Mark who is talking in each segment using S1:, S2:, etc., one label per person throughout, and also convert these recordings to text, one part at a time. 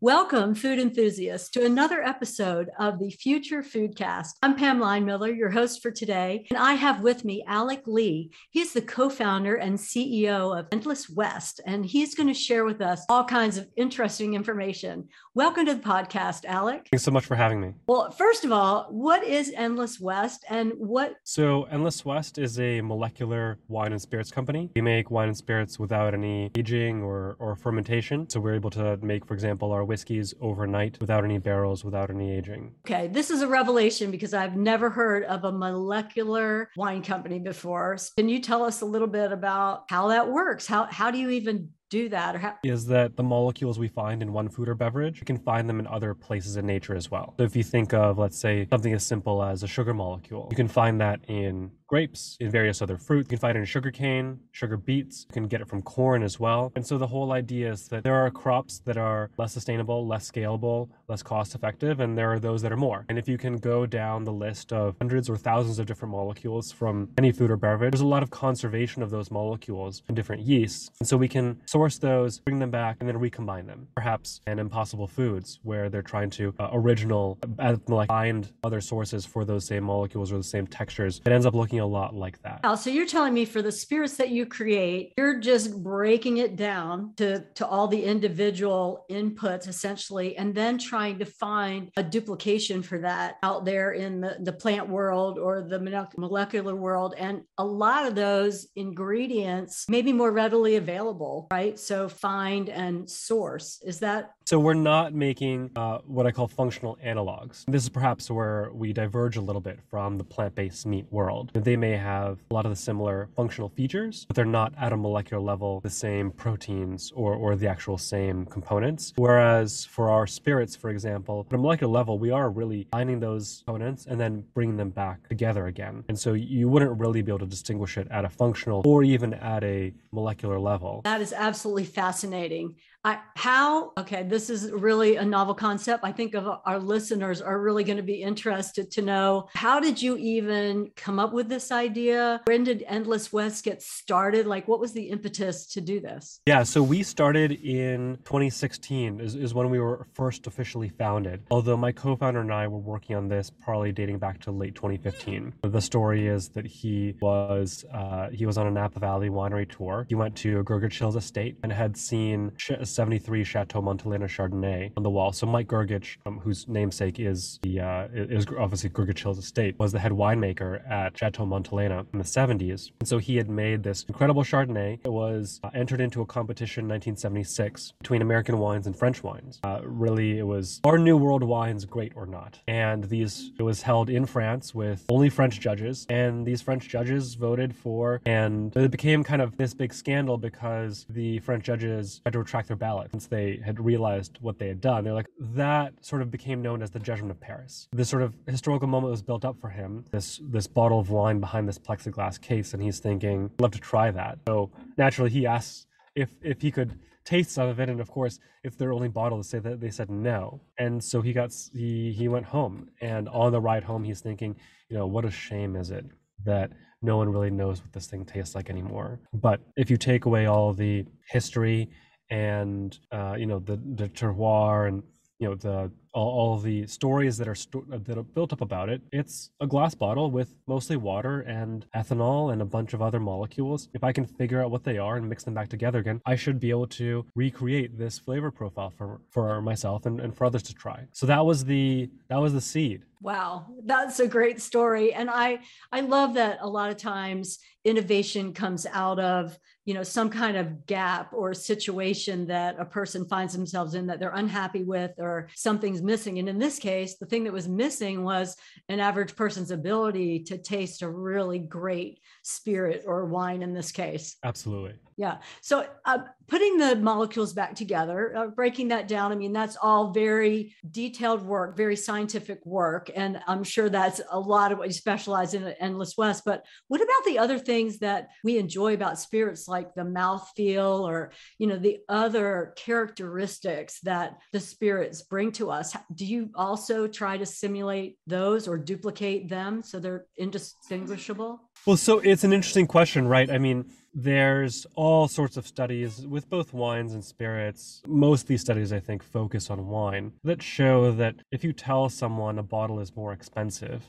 S1: Welcome, food enthusiasts, to another episode of the Future Foodcast. I'm Pam Miller, your host for today, and I have with me Alec Lee. He's the co founder and CEO of Endless West, and he's going to share with us all kinds of interesting information. Welcome to the podcast, Alec.
S2: Thanks so much for having me.
S1: Well, first of all, what is Endless West and what?
S2: So, Endless West is a molecular wine and spirits company. We make wine and spirits without any aging or, or fermentation. So, we're able to make, for example, our whiskeys overnight without any barrels, without any aging.
S1: Okay, this is a revelation because I've never heard of a molecular wine company before. Can you tell us a little bit about how that works? How how do you even do that or how
S2: is that the molecules we find in one food or beverage you can find them in other places in nature as well so if you think of let's say something as simple as a sugar molecule you can find that in grapes, in various other fruits. You can find it in sugar cane, sugar beets. You can get it from corn as well. And so the whole idea is that there are crops that are less sustainable, less scalable, less cost effective, and there are those that are more. And if you can go down the list of hundreds or thousands of different molecules from any food or beverage, there's a lot of conservation of those molecules in different yeasts. And so we can source those, bring them back, and then recombine them. Perhaps in impossible foods where they're trying to uh, original, uh, like find other sources for those same molecules or the same textures. It ends up looking a lot like that.
S1: Oh, so you're telling me for the spirits that you create, you're just breaking it down to, to all the individual inputs essentially, and then trying to find a duplication for that out there in the, the plant world or the molecular world. And a lot of those ingredients may be more readily available, right? So find and source. Is that?
S2: So we're not making uh, what I call functional analogs. This is perhaps where we diverge a little bit from the plant based meat world. They may have a lot of the similar functional features, but they're not at a molecular level the same proteins or, or the actual same components. Whereas for our spirits, for example, at a molecular level, we are really finding those components and then bringing them back together again. And so you wouldn't really be able to distinguish it at a functional or even at a molecular level.
S1: That is absolutely fascinating. I, how okay this is really a novel concept. I think of our listeners are really going to be interested to know how did you even come up with this idea? When did endless west get started? Like what was the impetus to do this?
S2: Yeah so we started in 2016 is, is when we were first officially founded. Although my co-founder and i were working on this probably dating back to late 2015 the story is that he was uh, he was on a napa valley winery tour. He went to Grgich Hills estate and had seen sh- 73 Chateau Montelena Chardonnay on the wall. So Mike Grgich, um, whose namesake is the uh, is obviously Grgich Hills Estate, was the head winemaker at Chateau Montelena in the 70s. And so he had made this incredible Chardonnay. It was uh, entered into a competition in 1976 between American wines and French wines. Uh, really, it was are New World wines great or not? And these it was held in France with only French judges, and these French judges voted for, and it became kind of this big scandal because the French judges had to retract their ballot once they had realized what they had done. They're like, that sort of became known as the Judgment of Paris. This sort of historical moment was built up for him, this this bottle of wine behind this plexiglass case, and he's thinking, I'd love to try that. So naturally he asks if if he could taste some of it, and of course, it's their only bottle to say that they said no. And so he got he he went home, and on the ride home, he's thinking, you know, what a shame is it that no one really knows what this thing tastes like anymore. But if you take away all the history and uh, you know the the terroir and you know the all, all the stories that are sto- uh, that are built up about it. It's a glass bottle with mostly water and ethanol and a bunch of other molecules. If i can figure out what they are and mix them back together again i should be able to recreate this flavor profile for for myself and, and for others to try. So that was the that was the seed.
S1: Wow, that's a great story. And I I love that a lot of times innovation comes out of, you know, some kind of gap or situation that a person finds themselves in that they're unhappy with or something's missing. And in this case, the thing that was missing was an average person's ability to taste a really great spirit or wine in this case.
S2: Absolutely.
S1: Yeah. So uh, putting the molecules back together, uh, breaking that down, I mean, that's all very detailed work, very scientific work. And I'm sure that's a lot of what you specialize in at Endless West. But what about the other things that we enjoy about spirits, like the mouth feel or, you know, the other characteristics that the spirits bring to us? Do you also try to simulate those or duplicate them so they're indistinguishable?
S2: Well, so it's an interesting question, right? I mean, there's all sorts of studies with both wines and spirits. Most of these studies, I think, focus on wine that show that if you tell someone a bottle is more expensive,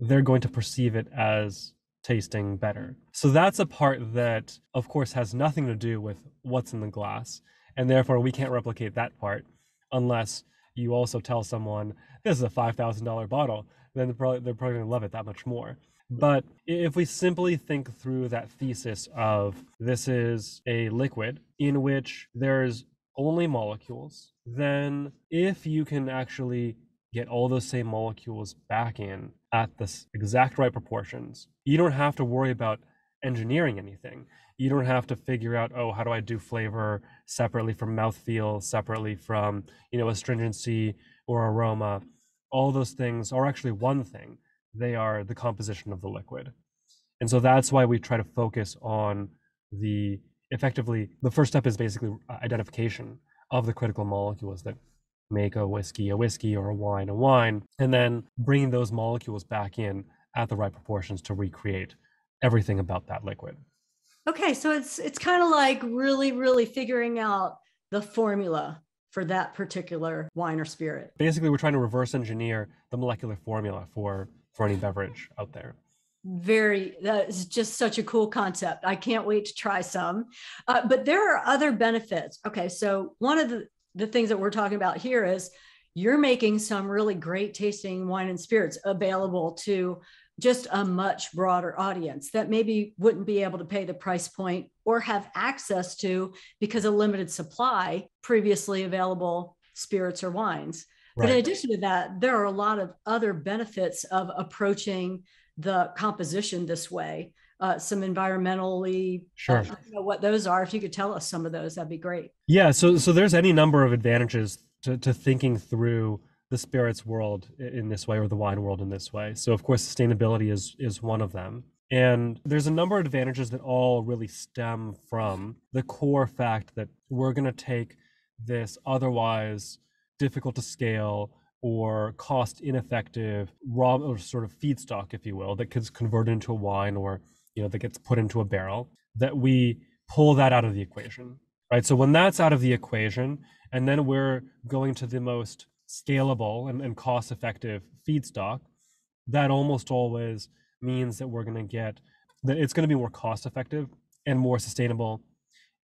S2: they're going to perceive it as tasting better. So that's a part that, of course, has nothing to do with what's in the glass. And therefore, we can't replicate that part unless you also tell someone this is a $5,000 bottle. Then they're probably, they're probably going to love it that much more. But if we simply think through that thesis of this is a liquid in which there's only molecules, then if you can actually get all those same molecules back in at the exact right proportions, you don't have to worry about engineering anything. You don't have to figure out, oh, how do I do flavor separately from mouthfeel, separately from, you know, astringency or aroma. All those things are actually one thing. They are the composition of the liquid. And so that's why we try to focus on the effectively, the first step is basically uh, identification of the critical molecules that make a whiskey a whiskey or a wine a wine, and then bringing those molecules back in at the right proportions to recreate everything about that liquid.
S1: Okay, so it's it's kind of like really really figuring out the formula for that particular wine or spirit.
S2: Basically, we're trying to reverse engineer the molecular formula for for any beverage out there.
S1: Very, that is just such a cool concept. I can't wait to try some. Uh, but there are other benefits. Okay, so one of the the things that we're talking about here is you're making some really great tasting wine and spirits available to just a much broader audience that maybe wouldn't be able to pay the price point or have access to because of limited supply previously available spirits or wines. Right. But in addition to that, there are a lot of other benefits of approaching the composition this way. Uh, some environmentally, uh,
S2: sure.
S1: Uh, know what those are. If you could tell us some of those, that'd be great.
S2: Yeah. So, so there's any number of advantages to, to thinking through the spirits world in this way or the wine world in this way. So of course sustainability is is one of them. And there's a number of advantages that all really stem from the core fact that we're going to take this otherwise difficult to scale or cost ineffective raw or sort of feedstock if you will that gets converted into a wine or you know that gets put into a barrel that we pull that out of the equation right? So when that's out of the equation and then we're going to the most scalable and, and cost effective feedstock, that almost always means that we're going to get that it's going to be more cost effective and more sustainable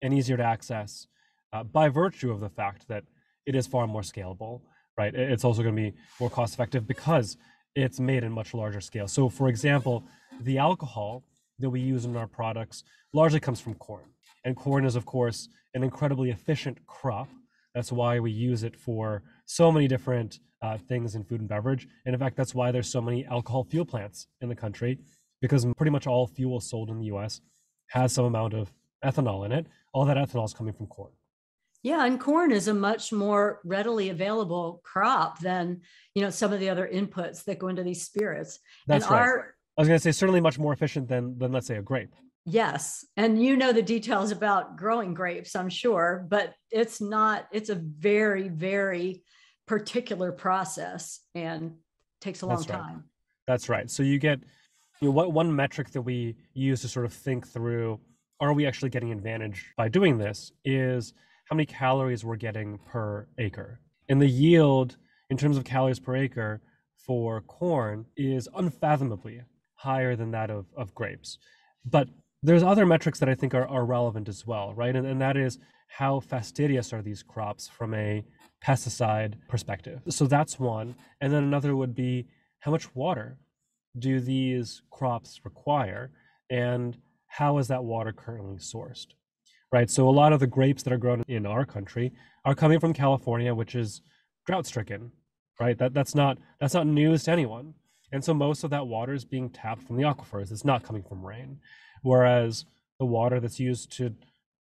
S2: and easier to access uh, by virtue of the fact that it is far more scalable, right? It's also going to be more cost effective because it's made in much larger scale. So, for example, the alcohol that we use in our products largely comes from corn. And corn is, of course, an incredibly efficient crop. That's why we use it for so many different uh, things in food and beverage. And in fact, that's why there's so many alcohol fuel plants in the country, because pretty much all fuel sold in the US has some amount of ethanol in it. All that ethanol is coming from corn.
S1: Yeah, and corn is a much more readily available crop than you know some of the other inputs that go into these spirits.
S2: That's
S1: and
S2: right. Our, I was going to say certainly much more efficient than than let's say a grape.
S1: Yes, and you know the details about growing grapes, I'm sure, but it's not. It's a very very particular process and takes a long
S2: That's right.
S1: time.
S2: That's right. So you get you know, what one metric that we use to sort of think through are we actually getting advantage by doing this is how many calories we're getting per acre. And the yield in terms of calories per acre for corn is unfathomably higher than that of, of grapes. But there's other metrics that I think are, are relevant as well, right? And, and that is how fastidious are these crops from a pesticide perspective. So that's one. And then another would be how much water do these crops require and how is that water currently sourced? Right? So a lot of the grapes that are grown in our country are coming from California, which is drought stricken, right? That that's not that's not news to anyone. And so most of that water is being tapped from the aquifers. It's not coming from rain. Whereas the water that's used to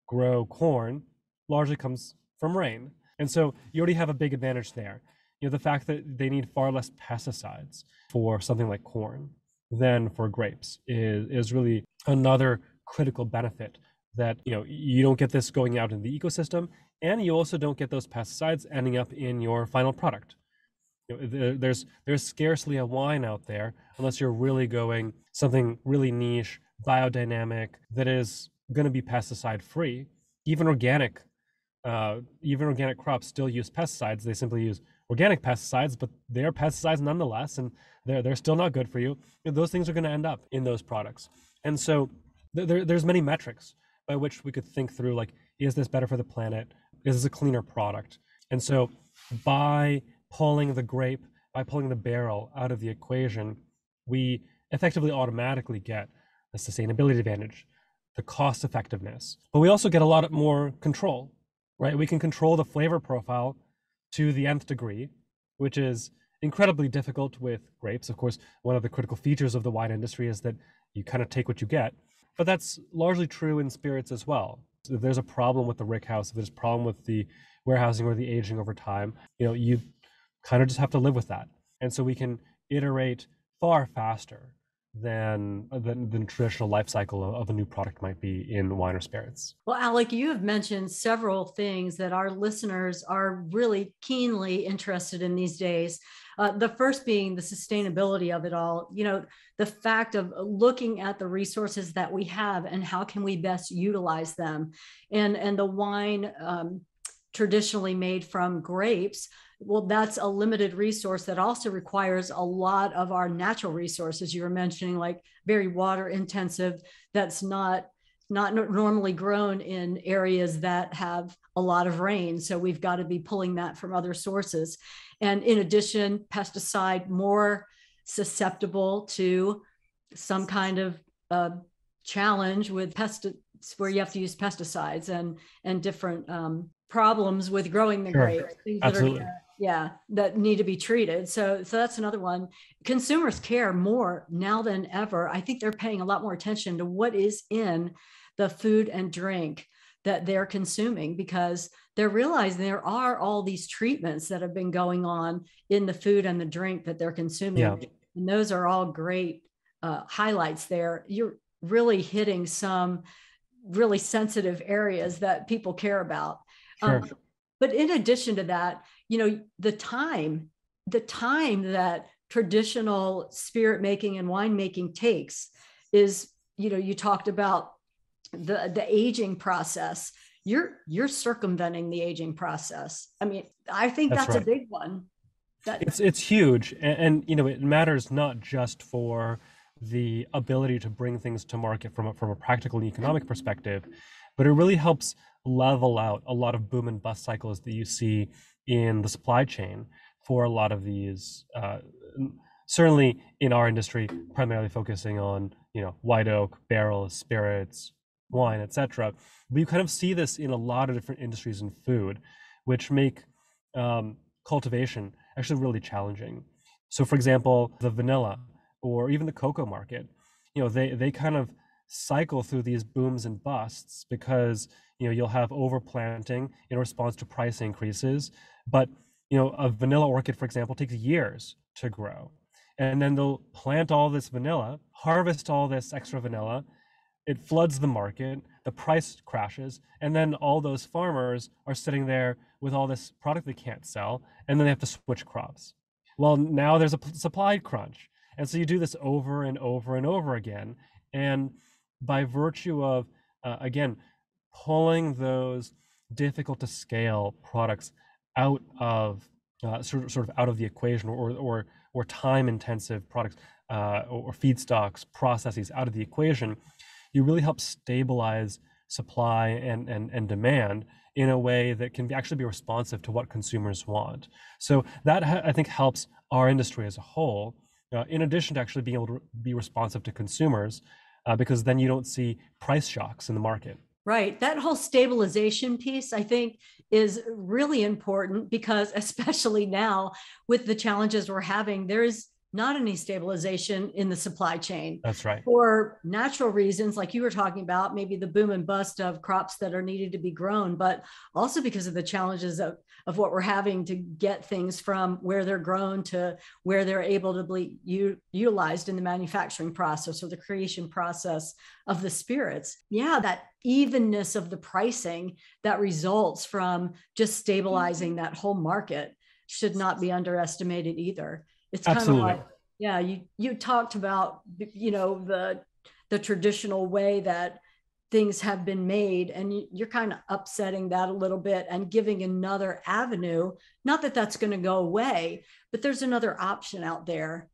S2: grow corn largely comes from rain. And so you already have a big advantage there. You know, the fact that they need far less pesticides for something like corn than for grapes is, is really another critical benefit that, you know, you don't get this going out in the ecosystem and you also don't get those pesticides ending up in your final product. You know, there's there's scarcely a wine out there unless you're really going something really niche, biodynamic that is going to be pesticide free. Even organic, uh, even organic crops still use pesticides. They simply use organic pesticides, but they are pesticides nonetheless, and they're they're still not good for you. Those things are going to end up in those products, and so there, there's many metrics by which we could think through like, is this better for the planet? Is this a cleaner product? And so by pulling the grape, by pulling the barrel out of the equation, we effectively automatically get the sustainability advantage, the cost effectiveness, but we also get a lot more control, right? We can control the flavor profile to the nth degree, which is incredibly difficult with grapes. Of course, one of the critical features of the wine industry is that you kind of take what you get. But that's largely true in spirits as well. So if there's a problem with the rick house, if there's a problem with the warehousing or the aging over time, you know, you kind of just have to live with that. And so we can iterate far faster than than the traditional life cycle of a new product might be in wine or spirits.
S1: Well, Alec, you have mentioned several things that our listeners are really keenly interested in these days. Uh, the first being the sustainability of it all. You know, the fact of looking at the resources that we have and how can we best utilize them, and and the wine um, traditionally made from grapes well that's a limited resource that also requires a lot of our natural resources you were mentioning like very water intensive that's not not normally grown in areas that have a lot of rain so we've got to be pulling that from other sources and in addition pesticide more susceptible to some kind of uh, challenge with pest where you have to use pesticides and and different um, problems with growing the sure. grapes
S2: Absolutely.
S1: are yeah that need to be treated. So so that's another one. Consumers care more now than ever. I think they're paying a lot more attention to what is in the food and drink that they're consuming because they're realizing there are all these treatments that have been going on in the food and the drink that they're consuming. Yeah. and those are all great uh, highlights there. You're really hitting some really sensitive areas that people care about.
S2: Sure. um,
S1: but in addition to that you know the time the time that traditional spirit making and winemaking takes is you know you talked about the the aging process. You're you're circumventing the aging process. I mean i think that's, that's right. a big one.
S2: That it's it's huge. And, and, you know it matters not just for the ability to bring things to market from a, from a practical and economic perspective but it really helps level out a lot of boom and bust cycles that you see in the supply chain for a lot of these. Uh, certainly in our industry, primarily focusing on you know white oak, barrels, spirits, wine, etc. But you kind of see this in a lot of different industries in food, which make um, cultivation actually really challenging. So, for example, the vanilla or even the cocoa market, you know, they they kind of cycle through these booms and busts because you know you'll have overplanting in response to price increases. But you know a vanilla orchid for example takes years to grow. And then they'll plant all this vanilla harvest all this extra vanilla. It floods the market the price crashes and then all those farmers are sitting there with all this product they can't sell and then they have to switch crops. Well now there's a supply crunch. And so you do this over and over and over again. And by virtue of uh, again pulling those difficult to scale products out of uh, sort, of, sort of out of the equation or or or time intensive products uh, or feedstocks processes out of the equation you really help stabilize supply and, and, and demand in a way that can actually be responsive to what consumers want. So that i think helps our industry as a whole uh, in addition to actually being able to be responsive to consumers uh, because then you don't see price shocks in the market.
S1: Right. That whole stabilization piece, I think, is really important because, especially now with the challenges we're having, there is not any stabilization in the supply chain.
S2: That's right.
S1: For natural reasons, like you were talking about, maybe the boom and bust of crops that are needed to be grown, but also because of the challenges of, of what we're having to get things from where they're grown to where they're able to be u- utilized in the manufacturing process or the creation process of the spirits. Yeah, that evenness of the pricing that results from just stabilizing mm-hmm. that whole market should not be underestimated either. It's kind
S2: Absolutely.
S1: of like, yeah, you you talked about you know the the traditional way that things have been made and you're kind of upsetting that a little bit and giving another avenue not that that's going to go away but there's another option out there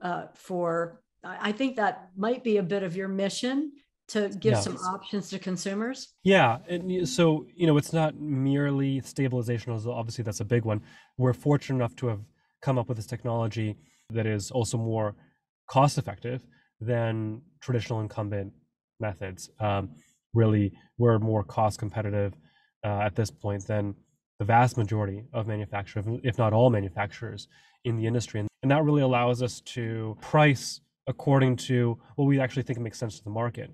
S1: uh, for i think that might be a bit of your mission to give yeah. some options to consumers
S2: yeah and so you know it's not merely stabilization obviously that's a big one we're fortunate enough to have come up with this technology that is also more cost effective than traditional incumbent methods. Um, really, we're more cost competitive uh, at this point than the vast majority of manufacturers, if not all manufacturers in the industry. And, that really allows us to price according to what we actually think makes sense to the market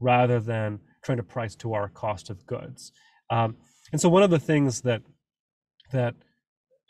S2: rather than trying to price to our cost of goods. Um, and so one of the things that that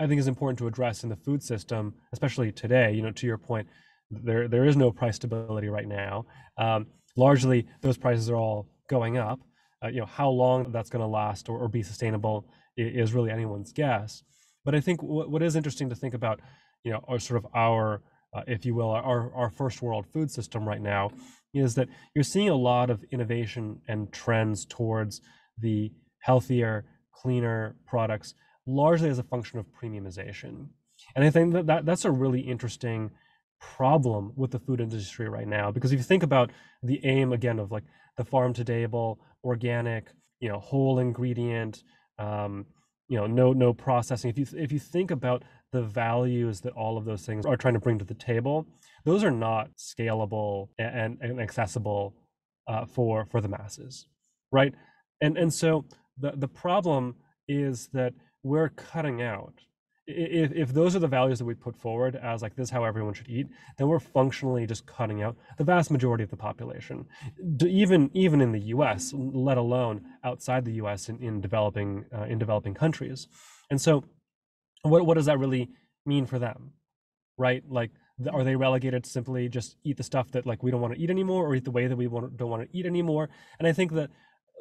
S2: I think is important to address in the food system, especially today, you know, to your point, there there is no price stability right now. Um, largely, those prices are all going up. Uh, you know how long that's going to last or, or, be sustainable is really anyone's guess. But I think what, what is interesting to think about, you know, are sort of our, uh, if you will, our our first world food system right now, is that you're seeing a lot of innovation and trends towards the healthier, cleaner products, largely as a function of premiumization. And I think that, that that's a really interesting problem with the food industry right now because if you think about the aim again of like the farm to table organic you know whole ingredient um, you know no no processing if you if you think about the values that all of those things are trying to bring to the table those are not scalable and, and accessible uh, for for the masses right and and so the the problem is that we're cutting out. If, if those are the values that we put forward as like this is how everyone should eat then we're functionally just cutting out the vast majority of the population. Even even in the us let alone outside the us in, in developing uh, in developing countries. And so what, what does that really mean for them right? Like are they relegated to simply just eat the stuff that like we don't want to eat anymore or eat the way that we want, don't want to eat anymore? And i think that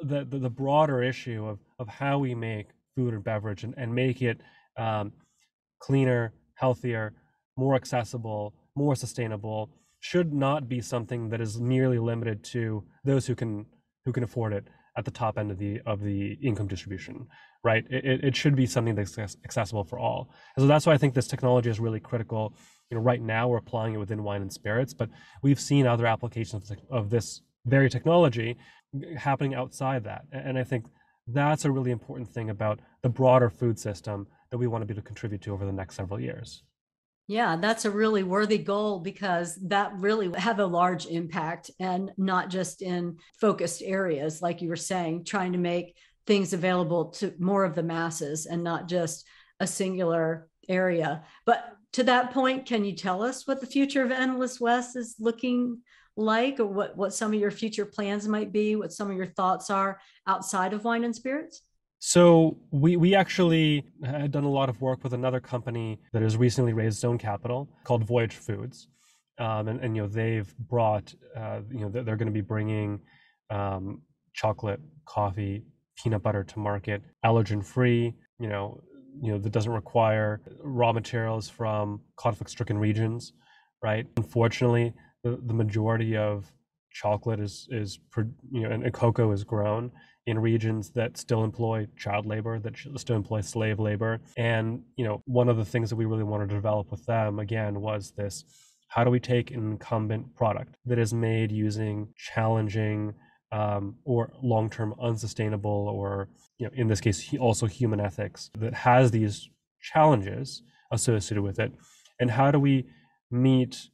S2: the, the, the broader issue of, of how we make food and beverage and, and make it um, cleaner, healthier, more accessible, more sustainable should not be something that is merely limited to those who can who can afford it at the top end of the of the income distribution right? It, it should be something that's accessible for all. And so that's why i think this technology is really critical. You know right now we're applying it within wine and spirits but we've seen other applications of this very technology happening outside that. And i think that's a really important thing about the broader food system that we want to be able to contribute to over the next several years.
S1: Yeah, that's a really worthy goal because that really have a large impact and not just in focused areas, like you were saying, trying to make things available to more of the masses and not just a singular area. But to that point, can you tell us what the future of Endless West is looking like or what, what some of your future plans might be, what some of your thoughts are outside of wine and spirits?
S2: So we we actually had done a lot of work with another company that has recently raised its own capital called Voyage Foods, um, and, and you know they've brought uh, you know they're, they're going to be bringing um, chocolate, coffee, peanut butter to market, allergen free. You know you know that doesn't require raw materials from conflict stricken regions, right? Unfortunately, the, the majority of chocolate is is you know and, cocoa is grown in regions that still employ child labor, that still employ slave labor. And, you know, one of the things that we really wanted to develop with them, again, was this how do we take an incumbent product that is made using challenging um, or long-term unsustainable or you know in this case also human ethics that has these challenges associated with it and how do we meet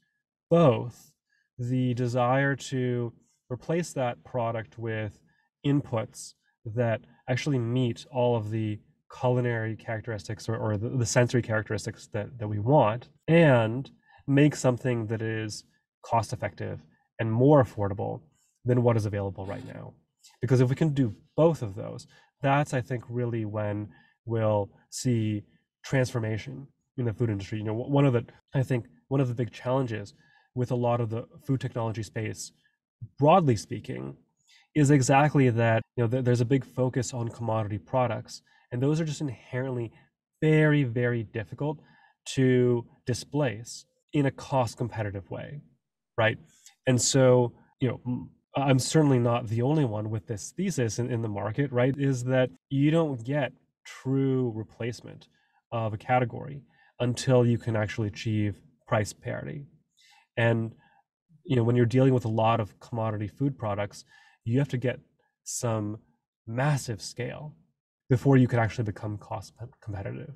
S2: both the desire to replace that product with inputs that actually meet all of the culinary characteristics or, or the, the, sensory characteristics that, that we want and make something that is cost effective and more affordable than what is available right now. Because if we can do both of those, that's, I think, really when we'll see transformation in the food industry. You know, one of the, I think, one of the big challenges with a lot of the food technology space, broadly speaking, is exactly that you know there's a big focus on commodity products and those are just inherently very, very difficult to displace in a cost competitive way, right? And so, you know, I'm certainly not the only one with this thesis in, in the market, right? Is that you don't get true replacement of a category until you can actually achieve price parity. And you know, when you're dealing with a lot of commodity food products, you have to get some massive scale before you can actually become cost competitive.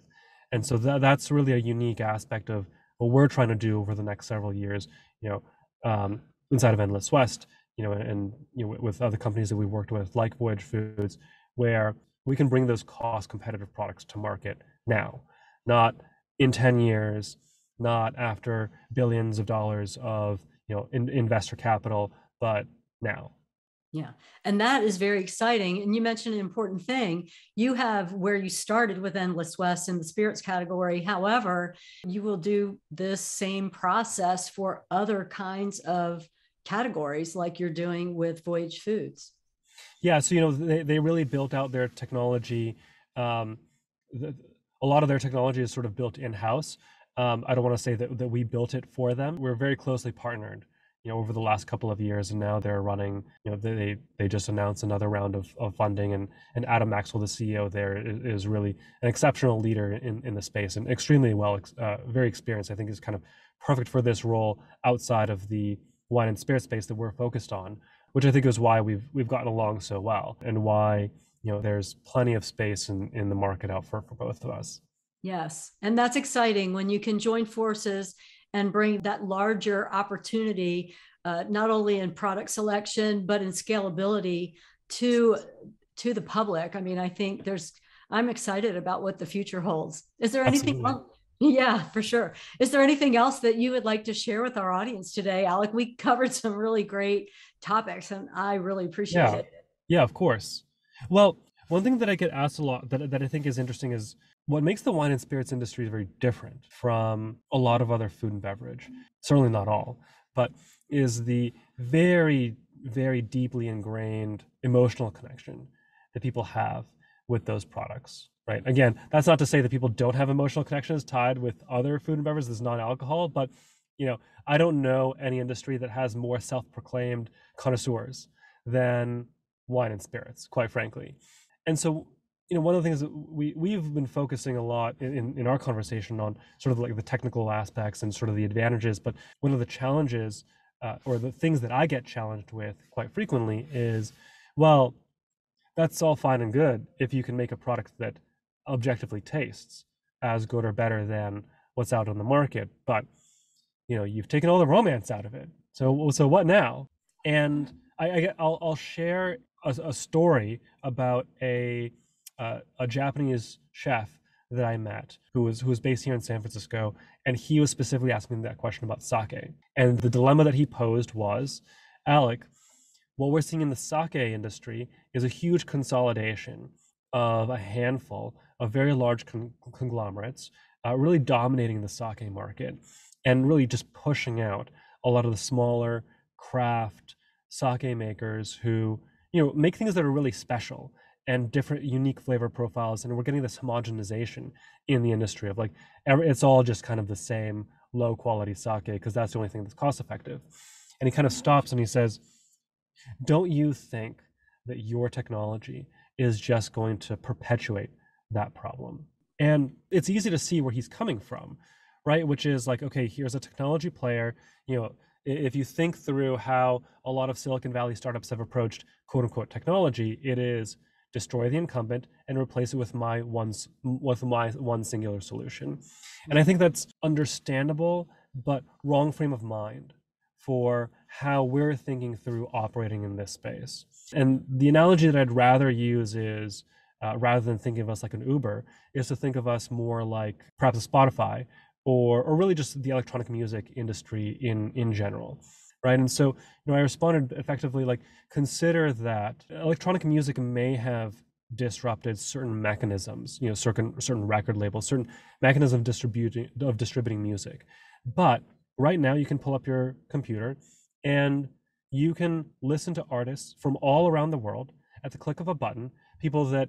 S2: And so that, that's really a unique aspect of what we're trying to do over the next several years, you know, um, inside of Endless West, you know, and, you know, with other companies that we worked with, like Voyage Foods, where we can bring those cost competitive products to market now, not in 10 years, not after billions of dollars of you know in, investor capital, but now.
S1: Yeah. And that is very exciting. And you mentioned an important thing. You have where you started with Endless West in the spirits category. However, you will do this same process for other kinds of categories like you're doing with Voyage Foods.
S2: Yeah. So, you know, they, they really built out their technology. Um, the, a lot of their technology is sort of built in house. Um, I don't want to say that, that we built it for them. We're very closely partnered you know over the last couple of years and now they're running you know they they just announced another round of, of funding and and adam maxwell the ceo there is, really an exceptional leader in in the space and extremely well uh, very experienced i think is kind of perfect for this role outside of the wine and spirit space that we're focused on which i think is why we've we've gotten along so well and why you know there's plenty of space in in the market out for for both of us
S1: yes and that's exciting when you can join forces and bring that larger opportunity, uh, not only in product selection, but in scalability to, to the public. I mean, I think there's, I'm excited about what the future holds. Is there anything else? Yeah, for sure. Is there anything else that you would like to share with our audience today, Alec? We covered some really great topics and I really appreciate
S2: yeah.
S1: it.
S2: Yeah, of course. Well, one thing that I get asked a lot that, that I think is interesting is what makes the wine and spirits industry very different from a lot of other food and beverage, certainly not all, but is the very, very deeply ingrained emotional connection that people have with those products. Right. Again, that's not to say that people don't have emotional connections tied with other food and beverages that's non-alcohol, but you know, I don't know any industry that has more self-proclaimed connoisseurs than wine and spirits, quite frankly. And so you know, one of the things that we we've been focusing a lot in, in our conversation on sort of like the technical aspects and sort of the advantages, but one of the challenges uh, or the things that I get challenged with quite frequently is, well, that's all fine and good if you can make a product that objectively tastes as good or better than what's out on the market, but you know, you've taken all the romance out of it. So so what now? And I, I will I'll share a, a story about a uh, a Japanese chef that I met who was who was based here in San Francisco, and he was specifically asking that question about sake. And the dilemma that he posed was, Alec, what we're seeing in the sake industry is a huge consolidation of a handful of very large con- conglomerates, uh, really dominating the sake market, and really just pushing out a lot of the smaller craft sake makers who you know make things that are really special and different unique flavor profiles and we're getting this homogenization in the industry of like it's all just kind of the same low quality sake because that's the only thing that's cost effective. And he kind of stops and he says don't you think that your technology is just going to perpetuate that problem? And it's easy to see where he's coming from right? Which is like okay here's a technology player you know if you think through how a lot of silicon valley startups have approached quote unquote technology it is destroy the incumbent and replace it with my one with my one singular solution. And i think that's understandable but wrong frame of mind for how we're thinking through operating in this space. And the analogy that i'd rather use is uh, rather than thinking of us like an uber is to think of us more like perhaps a spotify or or really just the electronic music industry in in general right and so you know i responded effectively like consider that electronic music may have disrupted certain mechanisms you know certain certain record labels certain mechanisms of distributing of distributing music but right now you can pull up your computer and you can listen to artists from all around the world at the click of a button people that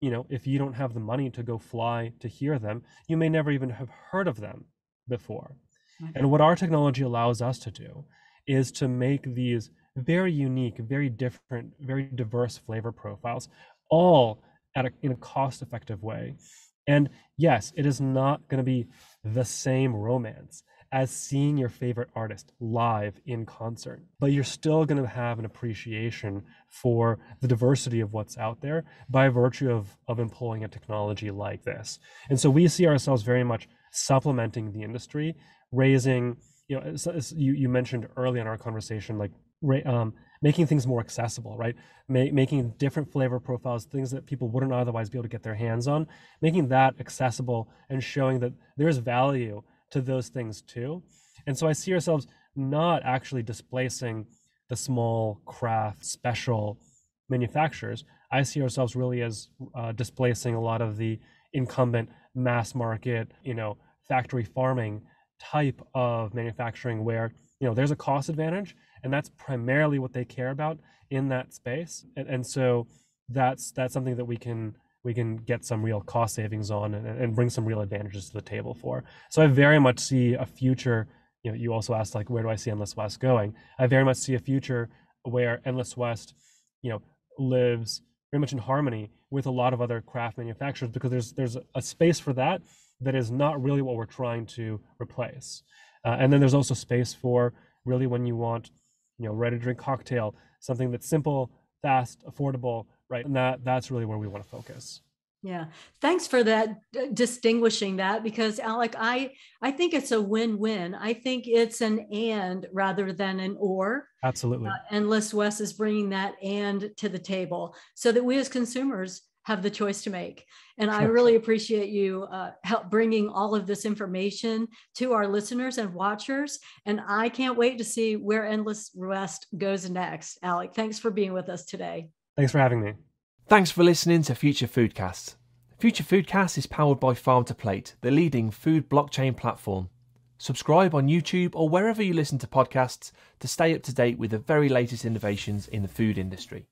S2: you know, if you don't have the money to go fly to hear them, you may never even have heard of them before. Okay. And what our technology allows us to do is to make these very unique, very different, very diverse flavor profiles, all at a, in a cost-effective way. And yes, it is not going to be the same romance as seeing your favorite artist live in concert, but you're still going to have an appreciation for the diversity of what's out there by virtue of, of employing a technology like this. And so we see ourselves very much supplementing the industry, raising, you know, you, you mentioned early in our conversation, like um, making things more accessible, right? Ma- making different flavor profiles, things that people wouldn't otherwise be able to get their hands on, making that accessible and showing that there's value to those things too. And so I see ourselves not actually displacing the small craft special manufacturers. I see ourselves really as uh, displacing a lot of the incumbent mass market, you know, factory farming type of manufacturing where, you know, there's a cost advantage and that's primarily what they care about in that space. And, and so that's that's something that we can we can get some real cost savings on and, and bring some real advantages to the table for. So I very much see a future. You know, you also asked like, where do I see Endless West going? I very much see a future where Endless West, you know, lives very much in harmony with a lot of other craft manufacturers because there's there's a space for that that is not really what we're trying to replace. Uh, and then there's also space for really when you want, you know, ready to drink cocktail, something that's simple, fast, affordable, right? And that that's really where we want to focus.
S1: Yeah. Thanks for that distinguishing that because Alec, I I think it's a win-win. I think it's an and rather than an or.
S2: Absolutely. Uh,
S1: Endless West is bringing that and to the table so that we as consumers have the choice to make. And I really appreciate you uh, help bringing all of this information to our listeners and watchers. And I can't wait to see where Endless West goes next. Alec, thanks for being with us today.
S2: Thanks for having me.
S3: Thanks for listening to Future Foodcast. Future Foodcast is powered by Farm to Plate, the leading food blockchain platform. Subscribe on YouTube or wherever you listen to podcasts to stay up to date with the very latest innovations in the food industry.